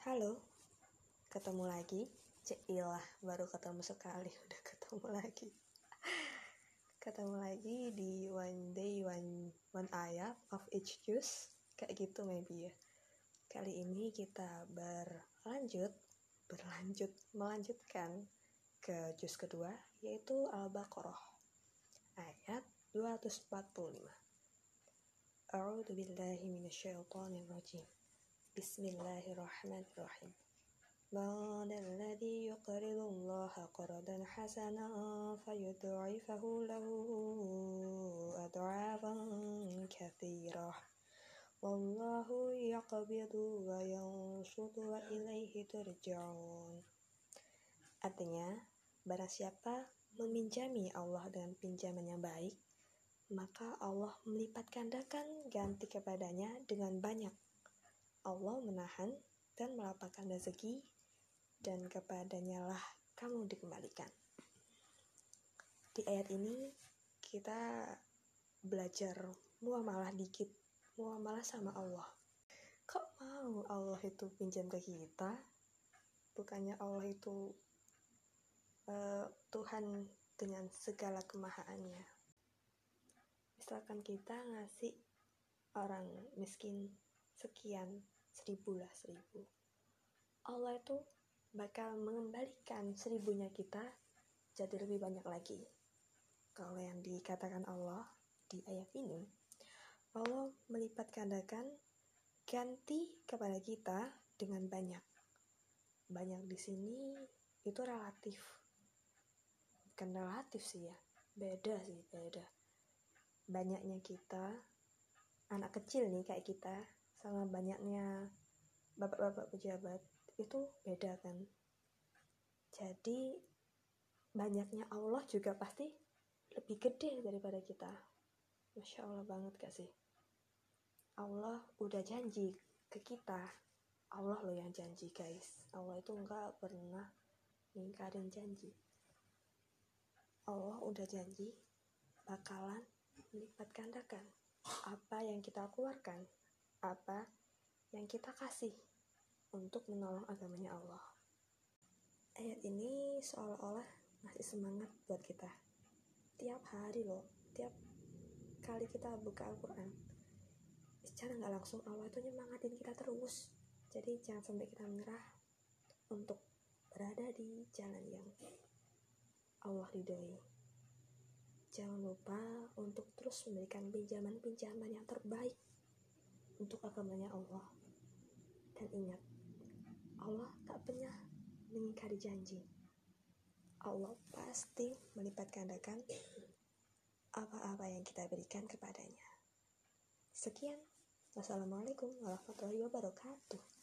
Halo, ketemu lagi. Ceilah, baru ketemu sekali, udah ketemu lagi. Ketemu lagi di one day, one, one ayat of each juice. Kayak gitu maybe ya. Kali ini kita berlanjut, berlanjut, melanjutkan ke juz kedua, yaitu Al-Baqarah. Ayat 245. A'udzu billahi minasyaitonir rajim. Bismillahirrahmanirrahim. Man alladhi yuqridu Allah qardan hasana fayud'ifahu lahu ad'afan katsirah. Wallahu yaqbidu wa yansudu wa ilaihi turja'un. Artinya, barang siapa meminjami Allah dengan pinjaman yang baik, maka Allah melipat gandakan ganti kepadanya dengan banyak. Allah menahan dan melapangkan rezeki, dan kepadanya lah kamu dikembalikan. Di ayat ini kita belajar muamalah dikit, muamalah sama Allah. Kok mau Allah itu pinjam ke kita? Bukannya Allah itu uh, Tuhan dengan segala kemahaannya misalkan kita ngasih orang miskin sekian seribu lah seribu. Allah itu bakal mengembalikan seribunya kita jadi lebih banyak lagi. Kalau yang dikatakan Allah di ayat ini Allah melipat gandakan ganti kepada kita dengan banyak. Banyak di sini itu relatif. Bukan relatif sih ya beda sih beda. Banyaknya kita anak kecil nih kayak kita sama banyaknya bapak-bapak pejabat itu beda kan? Jadi banyaknya Allah juga pasti lebih gede daripada kita. Masya Allah banget gak sih? Allah udah janji ke kita. Allah loh yang janji guys. Allah itu enggak pernah ngingkarin janji. Allah udah janji bakalan melipat gandakan apa yang kita keluarkan, apa yang kita kasih untuk menolong agamanya Allah. Ayat ini seolah-olah masih semangat buat kita. Tiap hari loh, tiap kali kita buka Al-Quran, secara nggak langsung Allah itu nyemangatin kita terus. Jadi jangan sampai kita menyerah untuk berada di jalan yang Allah ridhoi. Jangan lupa untuk terus memberikan pinjaman-pinjaman yang terbaik untuk agamanya Allah. Dan ingat, Allah tak pernah mengingkari janji. Allah pasti melipat gandakan apa-apa yang kita berikan kepadanya. Sekian. Wassalamualaikum warahmatullahi wabarakatuh.